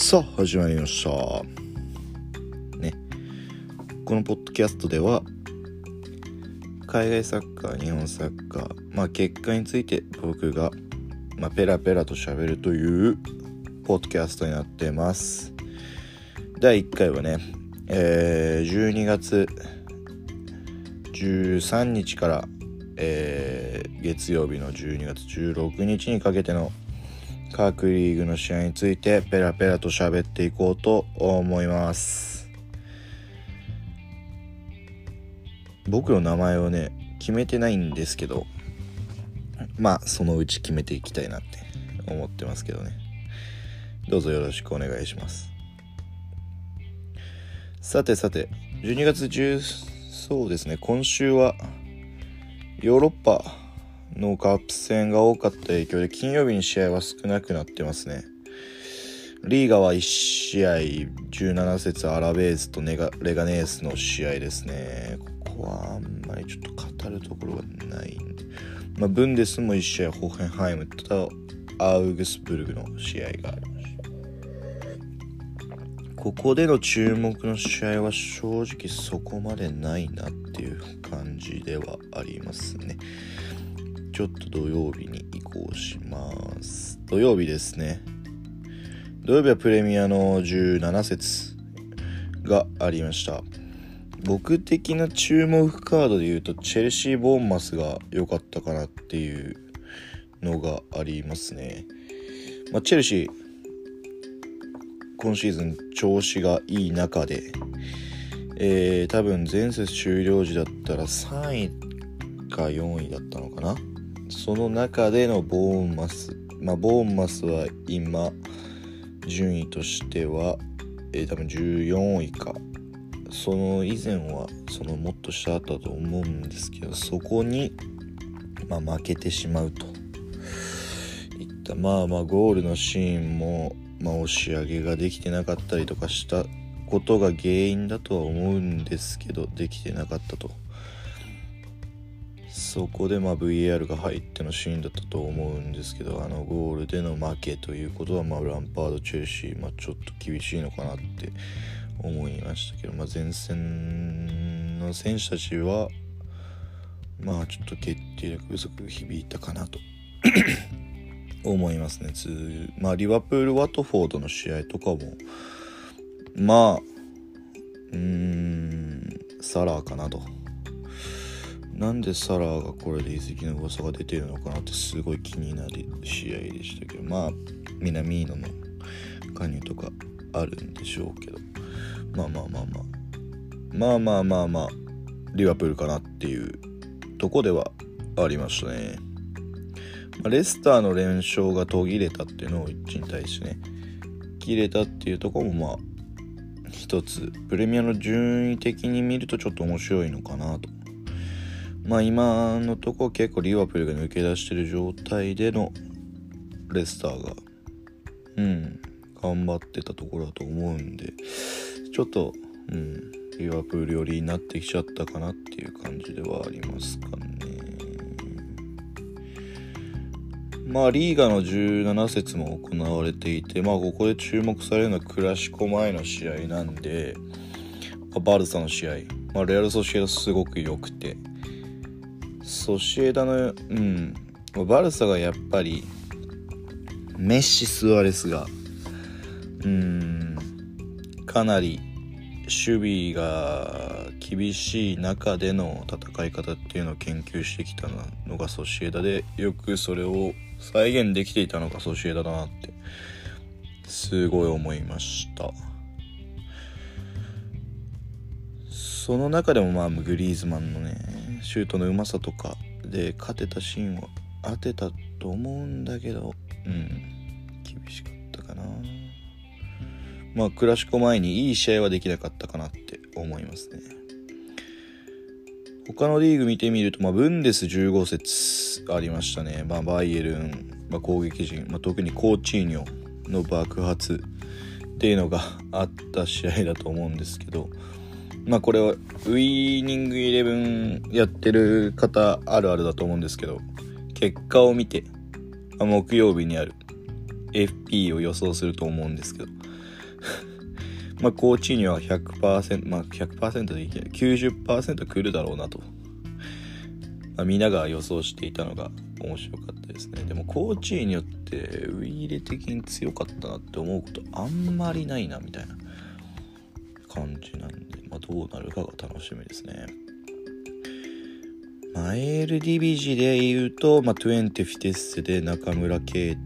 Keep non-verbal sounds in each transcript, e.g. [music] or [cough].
さあ始まりました。ね。このポッドキャストでは海外サッカー日本サッカーまあ結果について僕が、まあ、ペラペラと喋るというポッドキャストになってます。第1回はね、えー、12月13日からえー、月曜日の12月16日にかけての各リーグの試合についてペラペラと喋っていこうと思います。僕の名前をね決めてないんですけどまあそのうち決めていきたいなって思ってますけどね。どうぞよろしくお願いします。さてさて12月10そうですね今週はヨーロッパのカップ戦が多かった影響で金曜日に試合は少なくなってますね。リーガは1試合17節アラベーズとネガレガネースの試合ですね。ここはあんまりちょっと語るところがないんで。まあ、ブンデスも1試合ホーヘンハイムとアウグスブルグの試合がありました。ここでの注目の試合は正直そこまでないなっていう感じではありますね。ちょっと土曜日に移行します。土曜日ですね。土曜日はプレミアの17節がありました。僕的な注目カードで言うと、チェルシー・ボーンマスが良かったかなっていうのがありますね。まあ、チェルシー、今シーズン調子がいい中で、えー、多分前節終了時だったら3位か4位だったのかなその中でのボーンマス、まあ、ボーンマスは今、順位としては、えー、多分14位か。その以前は、そのもっと下だったと思うんですけど、そこに、まあ、負けてしまうと。いった、まあまあ、ゴールのシーンも、まあ、押し上げができてなかったりとかしたことが原因だとは思うんですけど、できてなかったと。そこでまあ VAR が入ってのシーンだったと思うんですけどあのゴールでの負けということはまあランパード、チェルシー、まあ、ちょっと厳しいのかなって思いましたけど、まあ、前線の選手たちはまあちょっと決定力不足響いたかなと [coughs] 思いますねまあリバプール・ワトフォードの試合とかもまあうーんサラーかなと。なんでサラーがこれで移籍の噂が出てるのかなってすごい気になる試合でしたけどまあ南野の加入とかあるんでしょうけど。まあまあまあまあまあ。まあまあまあリバプールかなっていうとこではありましたね、ま、レスターの連勝が途切れたっていうのを一に対してね切れたっていうとこもまあ一つプレミアの順位的に見るとちょっと面白いのかなとまあ今のとこ結構リバプールが抜け出してる状態でのレスターが、うん、頑張ってたところだと思うんで、ちょっと、うん、リバプール寄りになってきちゃったかなっていう感じではありますかね。まあリーガの17節も行われていて、まあここで注目されるのはクラシコ前の試合なんで、バルサの試合、まあ、レアル・ソシエダすごく良くて、ソシエダの、うん、バルサがやっぱり、メッシ・スアレスが、うん、かなり守備が厳しい中での戦い方っていうのを研究してきたのがソシエダで、よくそれを再現できていたのがソシエダだなって、すごい思いました。その中でもまあグリーズマンのねシュートのうまさとかで勝てたシーンは当てたと思うんだけどうん厳しかったかな。まあクラシコ前にいい試合はできなかったかなって思いますね。他のリーグ見てみると、まあ、ブンデス15節ありましたね、まあ、バイエルン、まあ、攻撃陣、まあ、特にコーチーニョの爆発っていうのがあった試合だと思うんですけど、まあこれはウイニングイレブンやってる方あるあるだと思うんですけど、結果を見て、あ、木曜日にある FP を予想すると思うんですけど、[laughs] まあコーチには100%まあ100%でいけない90%来るだろうなと、まあ、皆が予想していたのが面白かったですね。でもコーチによってウイイレ的に強かったなって思うことあんまりないなみたいな感じなんで、まあ、どうなるかが楽しみですね。マエルディビジで言うと、まあ、20フィテッセで中村圭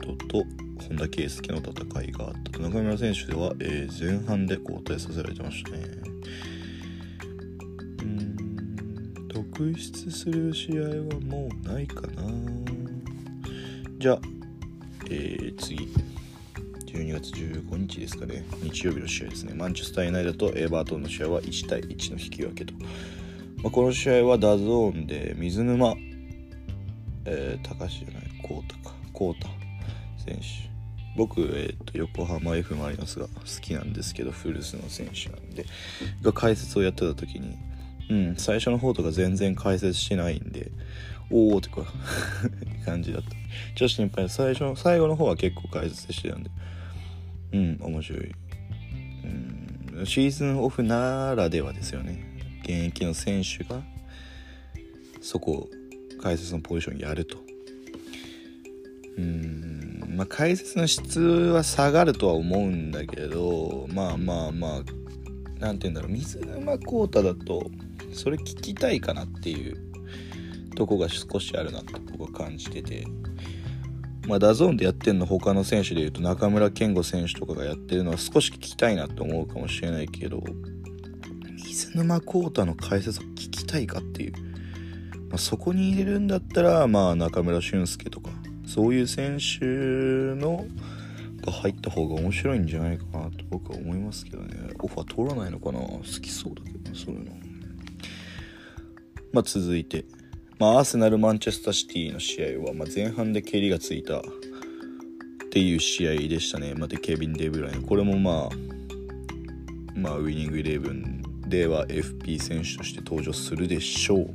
斗と本田圭佑の戦いがあった中村選手は、えー、前半で交代させられてましたね。うん特筆する試合はもうないかな。じゃあ、えー、次。12月15日ですかね。日曜日の試合ですね。マンチェスター・ユナイテッドとエバートンの試合は1対1の引き分けと。まあ、この試合は DAZN で水沼、えー、高橋じゃない、コータか、コータ選手。僕、えーと、横浜 F・ マリノスが好きなんですけど、古巣の選手なんで、が解説をやってた時に、うん、最初の方とか全然解説してないんで、おおとか感じだった。ちょっと心配。最初の、最後の方は結構解説してたんで、うん、面白い。うん、シーズンオフならではですよね。現役の選手がそこ解説のポジションやるとうんまあ解説の質は下がるとは思うんだけどまあまあまあ何て言うんだろう水沼宏太だとそれ聞きたいかなっていうとこが少しあるなと僕は感じててまあ、 DAZN でやってんの他の選手でいうと中村憲剛選手とかがやってるのは少し聞きたいなと思うかもしれないけど水沼宏太の解説を聞きたいかっていう、まあ、そこに入れるんだったら、まあ、中村俊輔とかそういう選手のが入った方が面白いんじゃないかなと僕は思いますけどね。オファー取らないのかな？好きそうだけどそういうの。まあ続いて。まあアーセナルマンチェスターシティの試合は、まあ、前半で蹴りがついたっていう試合でしたね、まあ、でケビン・デブライン。これもまあまあウイニングイレブンでは FP 選手として登場するでしょう。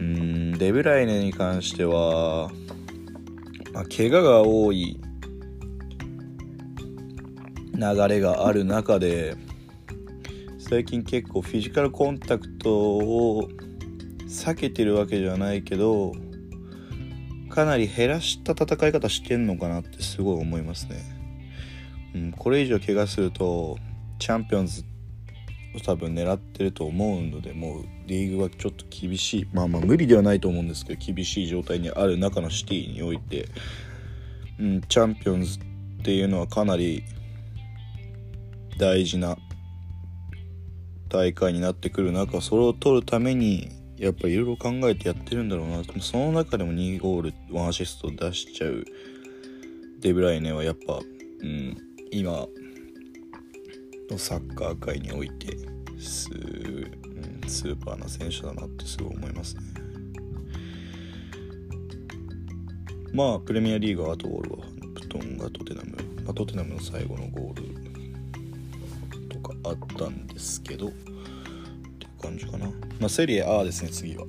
うんデブライネに関しては、まあ、怪我が多い流れがある中で最近結構フィジカルコンタクトを避けてるわけじゃないけどかなり減らした戦い方してんのかなってすごい思いますね、うん、これ以上怪我するとチャンピオンズを多分狙ってると思うのでもうリーグはちょっと厳しい。まあまあ無理ではないと思うんですけど厳しい状態にある中のシティにおいて、うん、チャンピオンズっていうのはかなり大事な大会になってくる中それを取るためにやっぱいろいろ考えてやってるんだろうな。その中でも2ゴール1アシスト出しちゃう。デブライネはやっぱ、うん、今のサッカー界においてス,、うん、スーパーな選手だなってすごい思いますね。まあプレミアリーグはあとゴールはブトンがトテナム、まあ、トテナムの最後のゴールとかあったんですけど。感じかな。まあセリエ A ですね次は。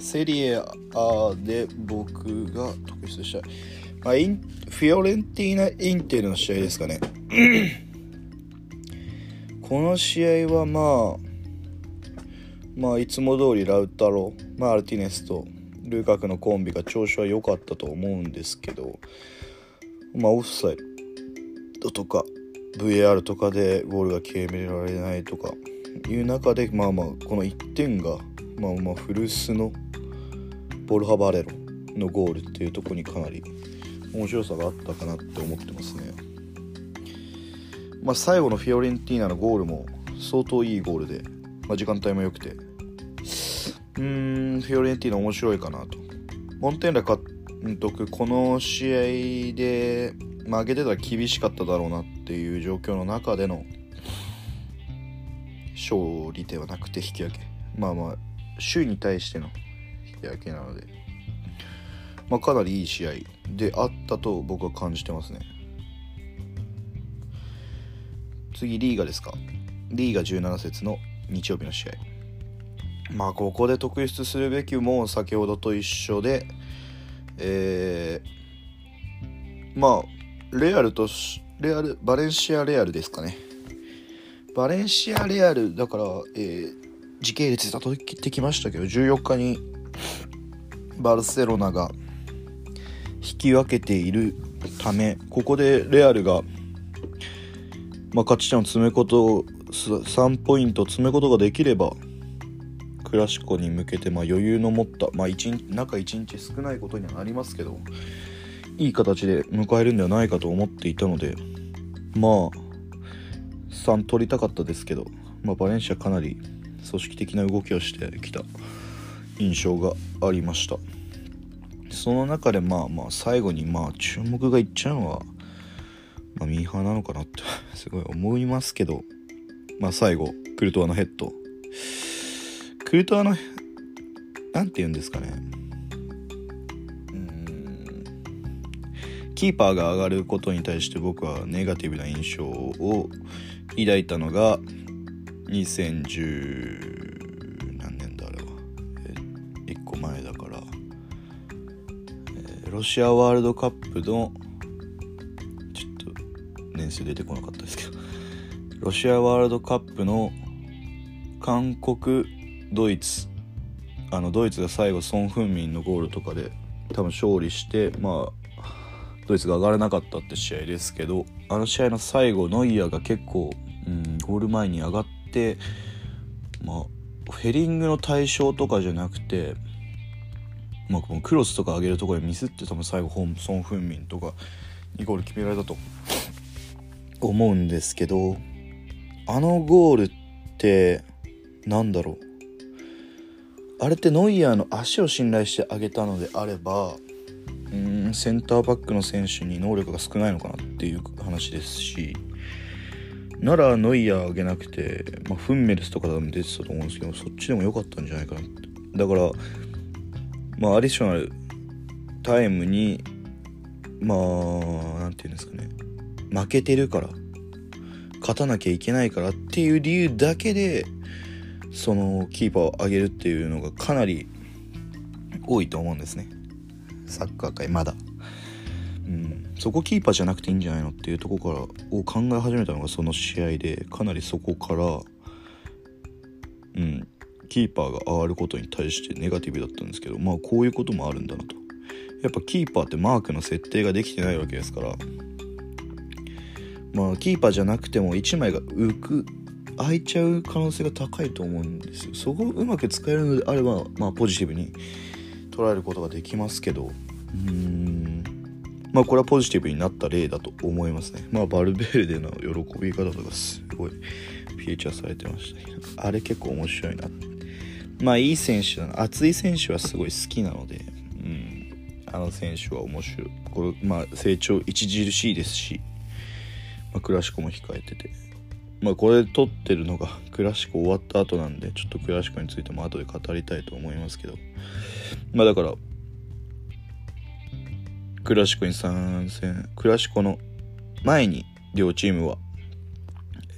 セリエ A で僕が特筆した。い、まあ、インフィオレンティーナ・インテルの試合ですかね。[clears throat] この試合はまあまあいつも通りラウタロ、マールティネスとルーカクのコンビが調子は良かったと思うんですけどまあオフサイドとか VAR とかでゴールが決められないとかいう中でまあまあこの1点がまあまあ古巣のボルハバレロのゴールっていうとこにかなり面白さがあったかなって思ってますね。まあ、最後のフィオレンティーナのゴールも相当いいゴールで、まあ、時間帯も良くてうーんフィオレンティーナ面白いかなとモンテンラ監督この試合で負けてたら厳しかっただろうなっていう状況の中での勝利ではなくて引き分け。まあまあ首位に対しての引き分けなので、まあ、かなりいい試合であったと僕は感じてますね。次リーガですか。リーガ17節の日曜日の試合。まあここで特筆するべきも先ほどと一緒でえー、まあレアルとレアルバレンシア・レアルですかね。バレンシア・レアルだから、えー、時系列だとってきましたけど14日にバルセロナが引き分けているためここでレアルが、まあ、勝ち点を詰めことを3ポイント詰めことができればクラシコに向けてま余裕の持った、まあ、1日中1日少ないことにはなりますけどいい形で迎えるんではないかと思っていたのでまあ3取りたかったですけど、まあ、バレンシアかなり組織的な動きをしてきた印象がありました。その中でまあまあ最後にまあ注目がいっちゃうのは、まあ、ミーハーなのかなって [laughs] すごい思いますけどまあ最後クルトワのヘッド。クルトワの何て言うんですかね。キーパーが上がることに対して僕はネガティブな印象を抱いたのが2010何年だあれは、1個前だから、えロシアワールドカップのちょっと年数出てこなかったですけど。ロシアワールドカップの韓国ドイツ。あのドイツが最後ソン・フンミンのゴールとかで多分勝利してまあドイツが上がらなかったって試合ですけどあの試合の最後ノイアーが結構、うん、ゴール前に上がってまあヘリングの対象とかじゃなくて、まあ、クロスとか上げるところでミスって多分最後ホンソン・フンミンとかにゴール決められたと思うんですけどあのゴールってなんだろう。あれってノイアーの足を信頼してあげたのであればうんセンターバックの選手に能力が少ないのかなっていう話ですしならノイヤーあげなくて、まあ、フンメルスとかでも出てたと思うんですけどそっちでも良かったんじゃないかなって。だからまあアディショナルタイムにまあ何て言うんですかね。負けてるから勝たなきゃいけないからっていう理由だけでそのキーパーを上げるっていうのがかなり多いと思うんですね。サッカー界まだ。うん、そこキーパーじゃなくていいんじゃないのっていうとこからを考え始めたのがその試合でかなりそこから、うん、キーパーが上がることに対してネガティブだったんですけどまあこういうこともあるんだなと。やっぱキーパーってマークの設定ができてないわけですから。まあキーパーじゃなくても1枚が浮く空いちゃう可能性が高いと思うんですよ。そこをうまく使えるのであればまあポジティブに捉えることができますけどうーんまあこれはポジティブになった例だと思いますね。まあバルベルデの喜び方とかすごいフィーチャーされてましたけどあれ結構面白いな。まあいい選手だな。熱い選手はすごい好きなのでうんあの選手は面白い。これまあ成長著しいですし、まあ、クラシコも控えてて。まあこれ撮ってるのがクラシコ終わった後なんでちょっとクラシコについても後で語りたいと思いますけど。まあだからクラシコに参戦クラシコの前に両チームは、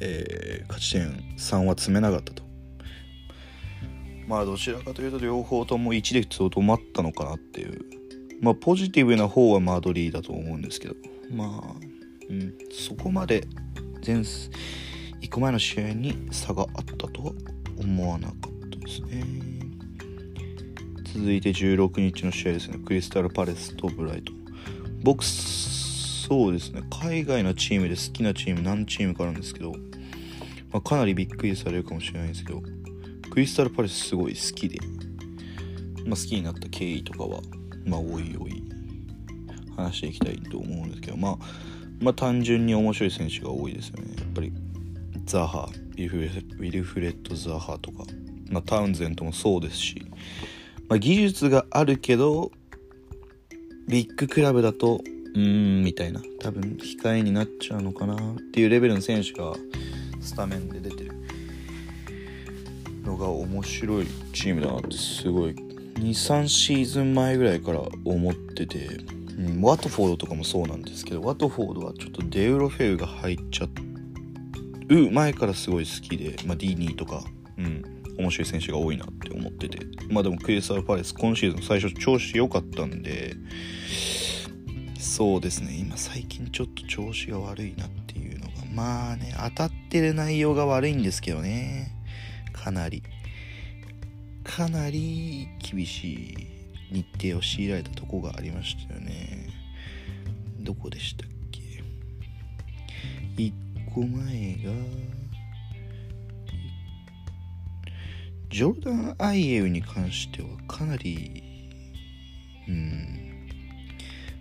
えー、勝ち点3は詰めなかったと。まあどちらかというと両方とも1でとどまったのかなっていう。まあポジティブな方はマドリーだと思うんですけど。まあ、うん、そこまで前行く前の試合に差があったとは思わなかったですね。続いて16日の試合ですね。クリスタルパレスとブライト僕そうですね。海外のチームで好きなチーム何チームかあるんですけど、まあ、かなりびっくりされるかもしれないんですけどクリスタルパレスすごい好きで、まあ、好きになった経緯とかはまあおいおい話していきたいと思うんですけどまあまあ単純に面白い選手が多いですよね。やっぱりザハウィルフレッド・ザハとか、まあ、タウンゼントもそうですし、まあ、技術があるけどビッグクラブだとうーんみたいな。多分控えになっちゃうのかなっていうレベルの選手がスタメンで出てるのが面白いチームだなってすごい。23シーズン前ぐらいから思ってて、うん、ワトフォードとかもそうなんですけどワトフォードはちょっとデウロフェルが入っちゃう前からすごい好きで、まあ、ディーニーとか、うん、面白い選手が多いなって思ってて、まあでもクリスタル・パレス今シーズン最初調子良かったんで、そうですね。今最近ちょっと調子が悪いなっていうのがまあね当たってる内容が悪いんですけどね。かなり。かなり厳しい日程を強いられたとこがありましたよね。どこでしたっけ？1個前がジョルダン・アイエウに関してはかなりうん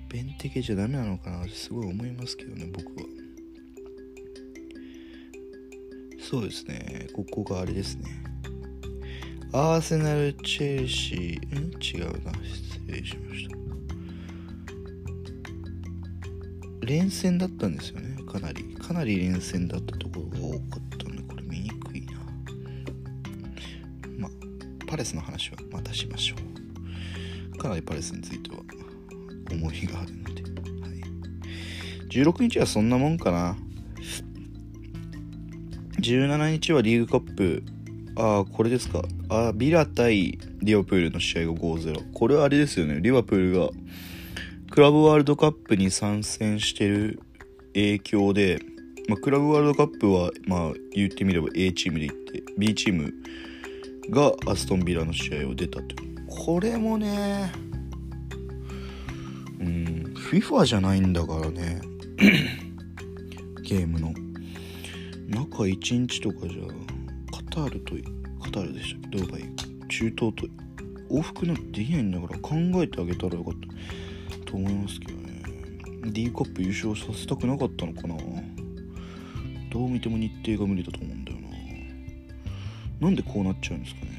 ベンテケじゃダメなのかなってすごい思いますけどね僕は。そうですね。ここがあれですね。アーセナル・チェルシーん？違うな。失礼しました。連戦だったんですよね。かなり。かなり連戦だったとパレスの話はまたしましょう。かなりパレスについては思いがあるので、はい、16日はそんなもんかな。17日はリーグカップ。ああこれですか。あビラ対リオプールの試合が5-0これはあれですよね。リバプールがクラブワールドカップに参戦してる影響で、まあ、クラブワールドカップは、まあ、言ってみれば A チームで行って B チームがアストンビラの試合を出たとこれもねうん FIFA じゃないんだからね。ゲームの。中1日とかじゃカタールとカタールでしたっけ？ドバイ中東と往復なんてできないんだから考えてあげたらよかった。と思いますけどね。D カップ優勝させたくなかったのかな。どう見ても日程が無理だと思う。なんでこうなっちゃうんですかね。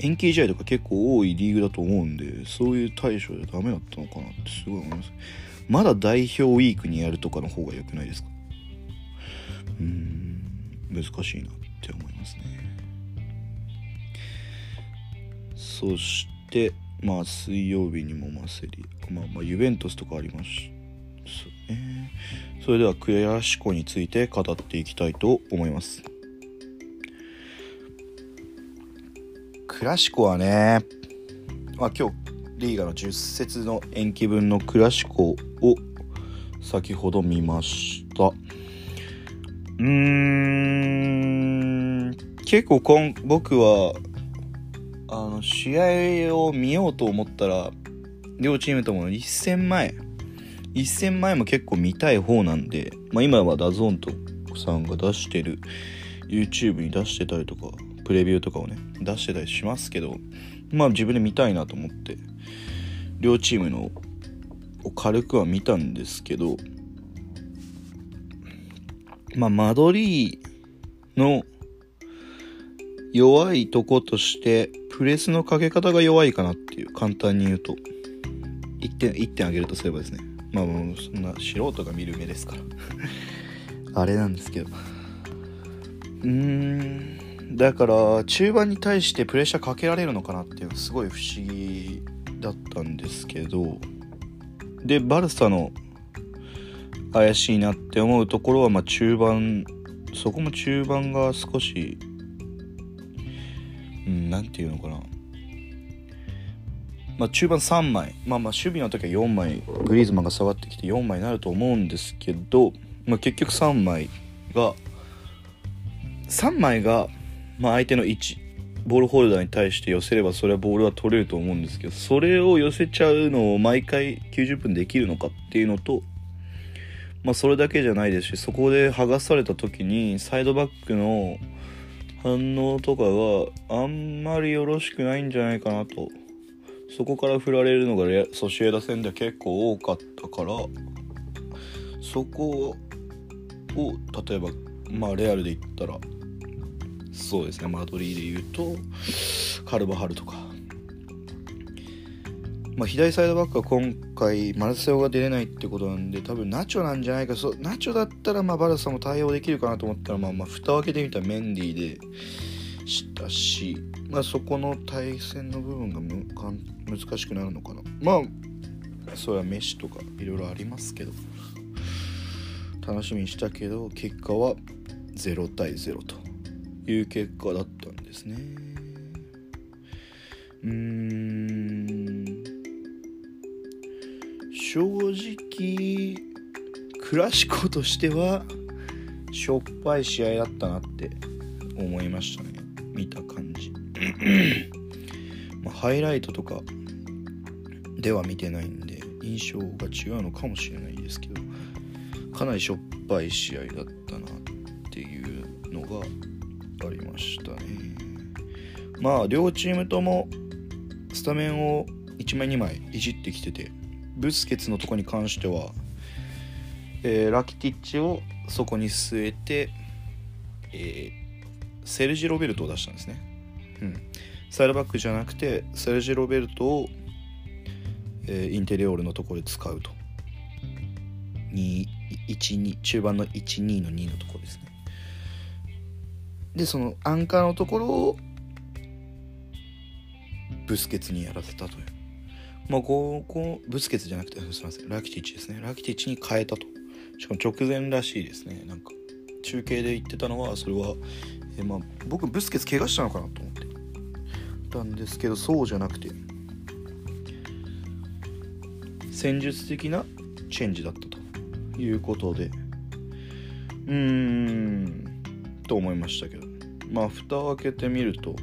延期試合とか結構多いリーグだと思うんでそういう対処でダメだったのかなってすごい思います。まだ代表ウィークにやるとかの方が良くないですか？うーん難しいなって思いますね。そしてまあ水曜日にもマセリまあまあユベントスとかありますね。それではクラシコについて語っていきたいと思います。クラシコはね、まあ、今日リーガの10節の延期分のクラシコを先ほど見ました。うーん結構こん僕はあの試合を見ようと思ったら両チームとも1戦前1戦前も結構見たい方なんで、まあ、今は DAZN とさんが出してる YouTube に出してたりとかプレビューとかをね出してたりしますけどまあ自分で見たいなと思って両チームのを軽くは見たんですけどまあマドリーの弱いとことしてプレスのかけ方が弱いかなっていう簡単に言うと。1点1点あげるとすればですね。まあもうそんな素人が見る目ですから。[laughs] あれなんですけど。うーん。だから中盤に対してプレッシャーかけられるのかなっていうのはすごい不思議だったんですけどでバルサの怪しいなって思うところはまあ中盤そこも中盤が少しうん何て言うのかな。まあ、中盤3枚、まあ、まあ守備の時は4枚。グリーズマンが下がってきて4枚になると思うんですけど、まあ、結局3枚が3枚が、まあ、相手の1ボールホルダーに対して寄せればそれはボールは取れると思うんですけどそれを寄せちゃうのを毎回90分できるのかっていうのと、まあ、それだけじゃないですしそこで剥がされた時にサイドバックの反応とかがあんまりよろしくないんじゃないかなと。そこから振られるのがソシエダ戦では結構多かったからそこを例えばまあレアルで言ったらそうですね。マドリーで言うとカルバハルとか、まあ、左サイドバックは今回マルセオが出れないってことなんで多分ナチョなんじゃないか。そナチョだったらまあバルサも対応できるかなと思ったらまあまあ蓋を開けてみたらメンディーでしたし、まあ、そこの対戦の部分がむかん難しくなるのかな。まあそれはメッシとかいろいろありますけど楽しみにしたけど結果は0対0と。いう結果だったんですね。うーん。正直クラシコとしてはしょっぱい試合だったなって思いましたね。見た感じ。[coughs] まあ、ハイライトとかでは見てないんで印象が違うのかもしれないですけどかなりしょっぱい試合だった。まあ両チームともスタメンを1枚2枚いじってきててブスケツのとこに関しては、えー、ラキティッチをそこに据えて、えー、セルジ・ロベルトを出したんですね、うん、サイドバックじゃなくてセルジ・ロベルトを、えー、インテリオールのところで使うと。212中盤の12の2のところですね。でそのアンカーのところをブスケツにやらせたという。まあここブスケツじゃなくてすみません。ラキティッチですね。ラキティッチに変えたと。しかも直前らしいですね。なんか中継で言ってたのはそれは、えまあ、僕ブスケツ怪我したのかなと思って。たんですけどそうじゃなくて。戦術的なチェンジだったということで。うーんと思いましたけど。まあ蓋を開けてみると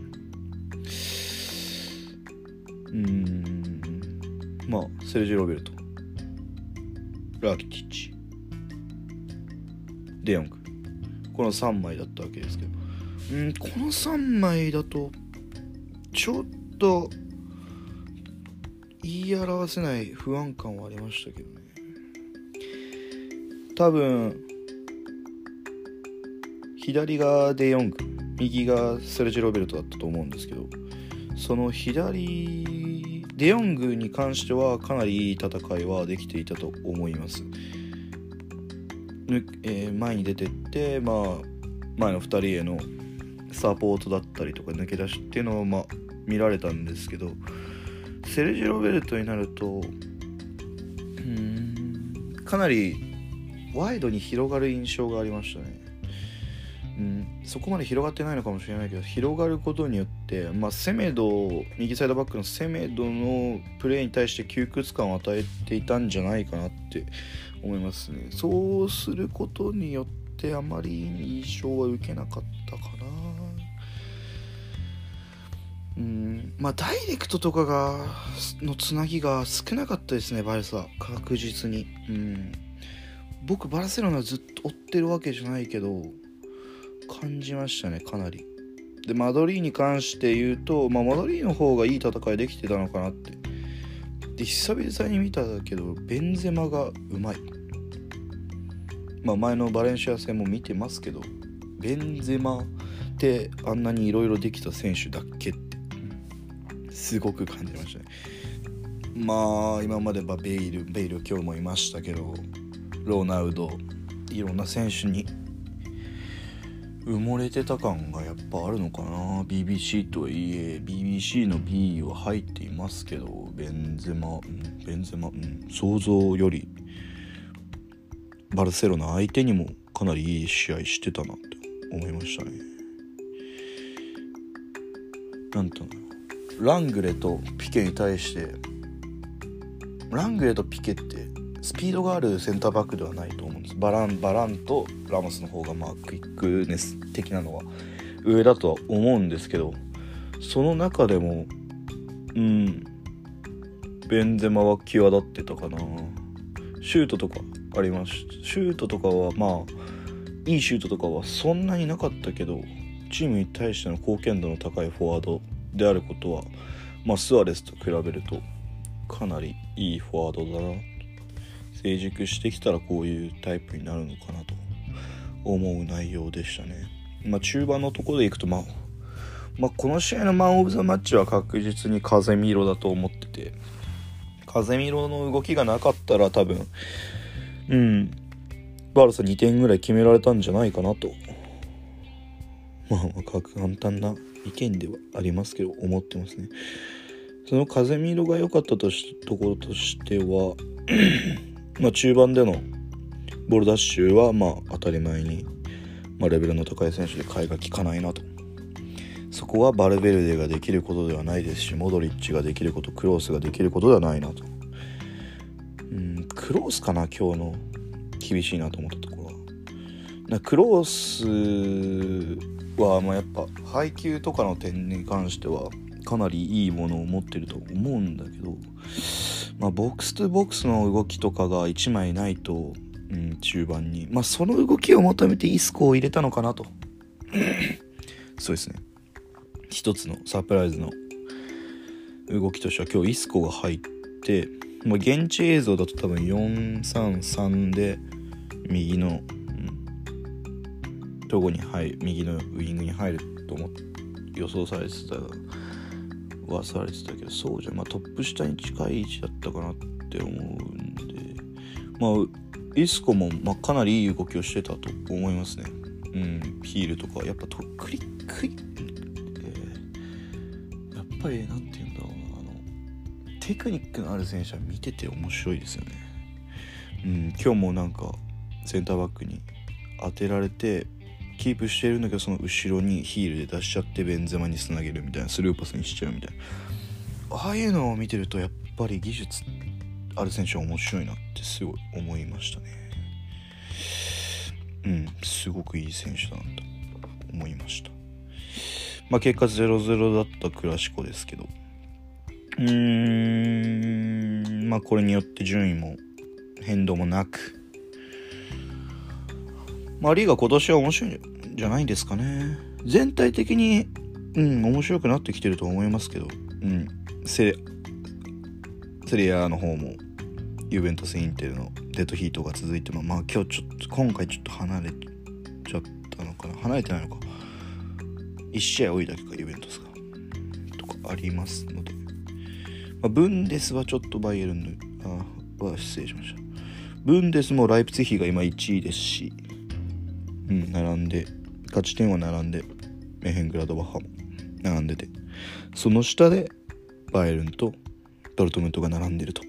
うん。まあセルジ・ロベルト。ラーキティッチ。デヨング。この3枚だったわけですけど。うんこの3枚だとちょっと言い表せない不安感はありましたけどね。多分左がデヨング右がセルジ・ロベルトだったと思うんですけどその左デヨングに関してはかなりいい戦いはできていたと思います、えー、前に出てってまあ前の2人へのサポートだったりとか抜け出しっていうのをまあ見られたんですけどセルジ・ロベルトになるとうんかなりワイドに広がる印象がありましたね。そこまで広がってないのかもしれないけど広がることによって、まあ、セメド右サイドバックのセメドのプレーに対して窮屈感を与えていたんじゃないかなって思いますね。そうすることによってあまり印象は受けなかったかな。うんまあダイレクトとかがのつなぎが少なかったですねバルサ確実に。うん。僕バルセロナずっと追ってるわけじゃないけど感じましたねかなり。でマドリーに関して言うと、まあ、マドリーの方がいい戦いできてたのかなって。で久々に見たけどベンゼマがうまい。まあ前のバレンシア戦も見てますけどベンゼマってあんなにいろいろできた選手だっけって。すごく感じましたね。まあ今まではベイルベイル今日もいましたけどロナウドいろんな選手に埋もれてた感がやっぱあるのかな。BBC とはいえ BBC の B は入っていますけどベンゼマ、ベンゼマ、うん、想像よりバルセロナ相手にもかなりいい試合してたなって思いましたね。なんとラングレとピケに対してラングレとピケってスピードがあるセンターバックではないと思うんです。バランバランとラモスの方がまあクイックネス的なのは上だとは思うんですけどその中でもうんベンゼマは際立ってたかな。シュートとかあります。シュートとかはまあいいシュートとかはそんなになかったけどチームに対しての貢献度の高いフォワードであることは、まあ、スアレスと比べるとかなりいいフォワードだな。成熟してきたらこういうタイプになるのかなと思う内容でしたね。まあ、中盤のところでいくと、まあ、まあ、この試合のマン・オブ・ザ・マッチは確実に風見色だと思ってて風見色の動きがなかったら多分うんバルサ2点ぐらい決められたんじゃないかなとまあ簡単な意見ではありますけど思ってますねその風見色が良かったとしところとしてはまあ、中盤でのボールダッシュはまあ当たり前に、まあ、レベルの高い選手で替えが利かないなと。そこはバルベルデができることではないですしモドリッチができることクロースができることではないなと。ううんクロースかな今日の厳しいなと思ったところは。なクロースはまあやっぱ配球とかの点に関してはかなりいいものを持ってると思うんだけど、まあ、ボックス2ボックスの動きとかが1枚ないと、うん、中盤に、まあ、その動きを求めてイスコを入れたのかなと。[laughs] そうですね。一つのサプライズの動きとしては今日イスコが入ってまあ、現地映像だと多分433で右の、うん、どこに入る右のウイングに入ると思って予想されてたはされてたけどそうじゃまあトップ下に近い位置だったかなって思うんでまあイスコも、まあ、かなりいい動きをしてたと思いますねうんヒールとかやっぱとクリックリえー、やっぱりなんて言うんだろうなあのテクニックのある選手は見てて面白いですよねうん今日もなんかセンターバックに当てられてキープしてるんだけどその後ろにヒールで出しちゃってベンゼマにつなげるみたいなスルーパスにしちゃうみたいな。ああいうのを見てるとやっぱり技術ある選手は面白いなってすごい思いましたね。うんすごくいい選手だなと思いました。まあ結果0-0だったクラシコですけど。うーんまあこれによって順位も変動もなく。まあ、リーが今年は面白いんじゃないですかね。全体的に、うん、面白くなってきてると思いますけど、うん、セセリアの方も、ユーベントス・インテルのデッドヒートが続いても、まあ今日ちょっと、今回ちょっと離れちゃったのかな。離れてないのか。1試合多いだけか、ユーベントスが。とかありますので。まあ、ブンデスはちょっとバイエルンの、あ、は失礼しました。ブンデスもライプツィヒが今1位ですし、うん、並んで勝ち点は並んでメヘングラドバッハも並んでてその下でバイエルンとドルトムントが並んでると。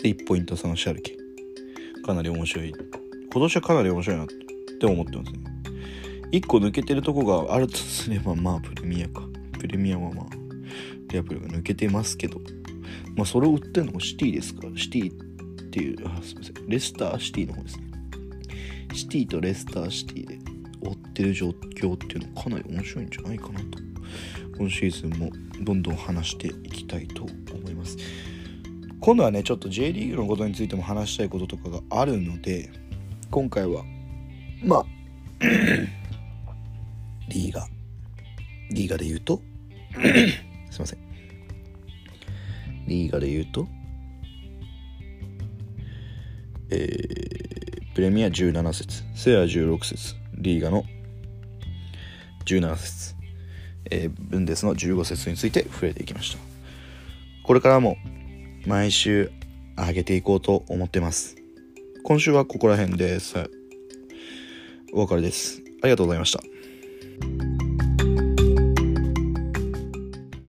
で1ポイント差のシャルケ。かなり面白い。今年はかなり面白いなって思ってますね。1個抜けてるとこがあるとすればまあプレミアか。プレミアはまあリアプルが抜けてますけど。まあそれを売ってるのもシティですから。シティっていうあすいません。レスターシティの方ですね。シティとレスターシティで追ってる状況っていうのかなり面白いんじゃないかなと。今シーズンもどんどん話していきたいと思います。今度はねちょっと J リーグのことについても話したいこととかがあるので今回はまあ [coughs] リーガリーガで言うと [coughs] すいません。リーガで言うとえープレミア17節セア16節。リーガの17節、えー、ブンデスの15節について触れていきました。これからも毎週上げていこうと思ってます。今週はここら辺ですお別れです。ありがとうございました。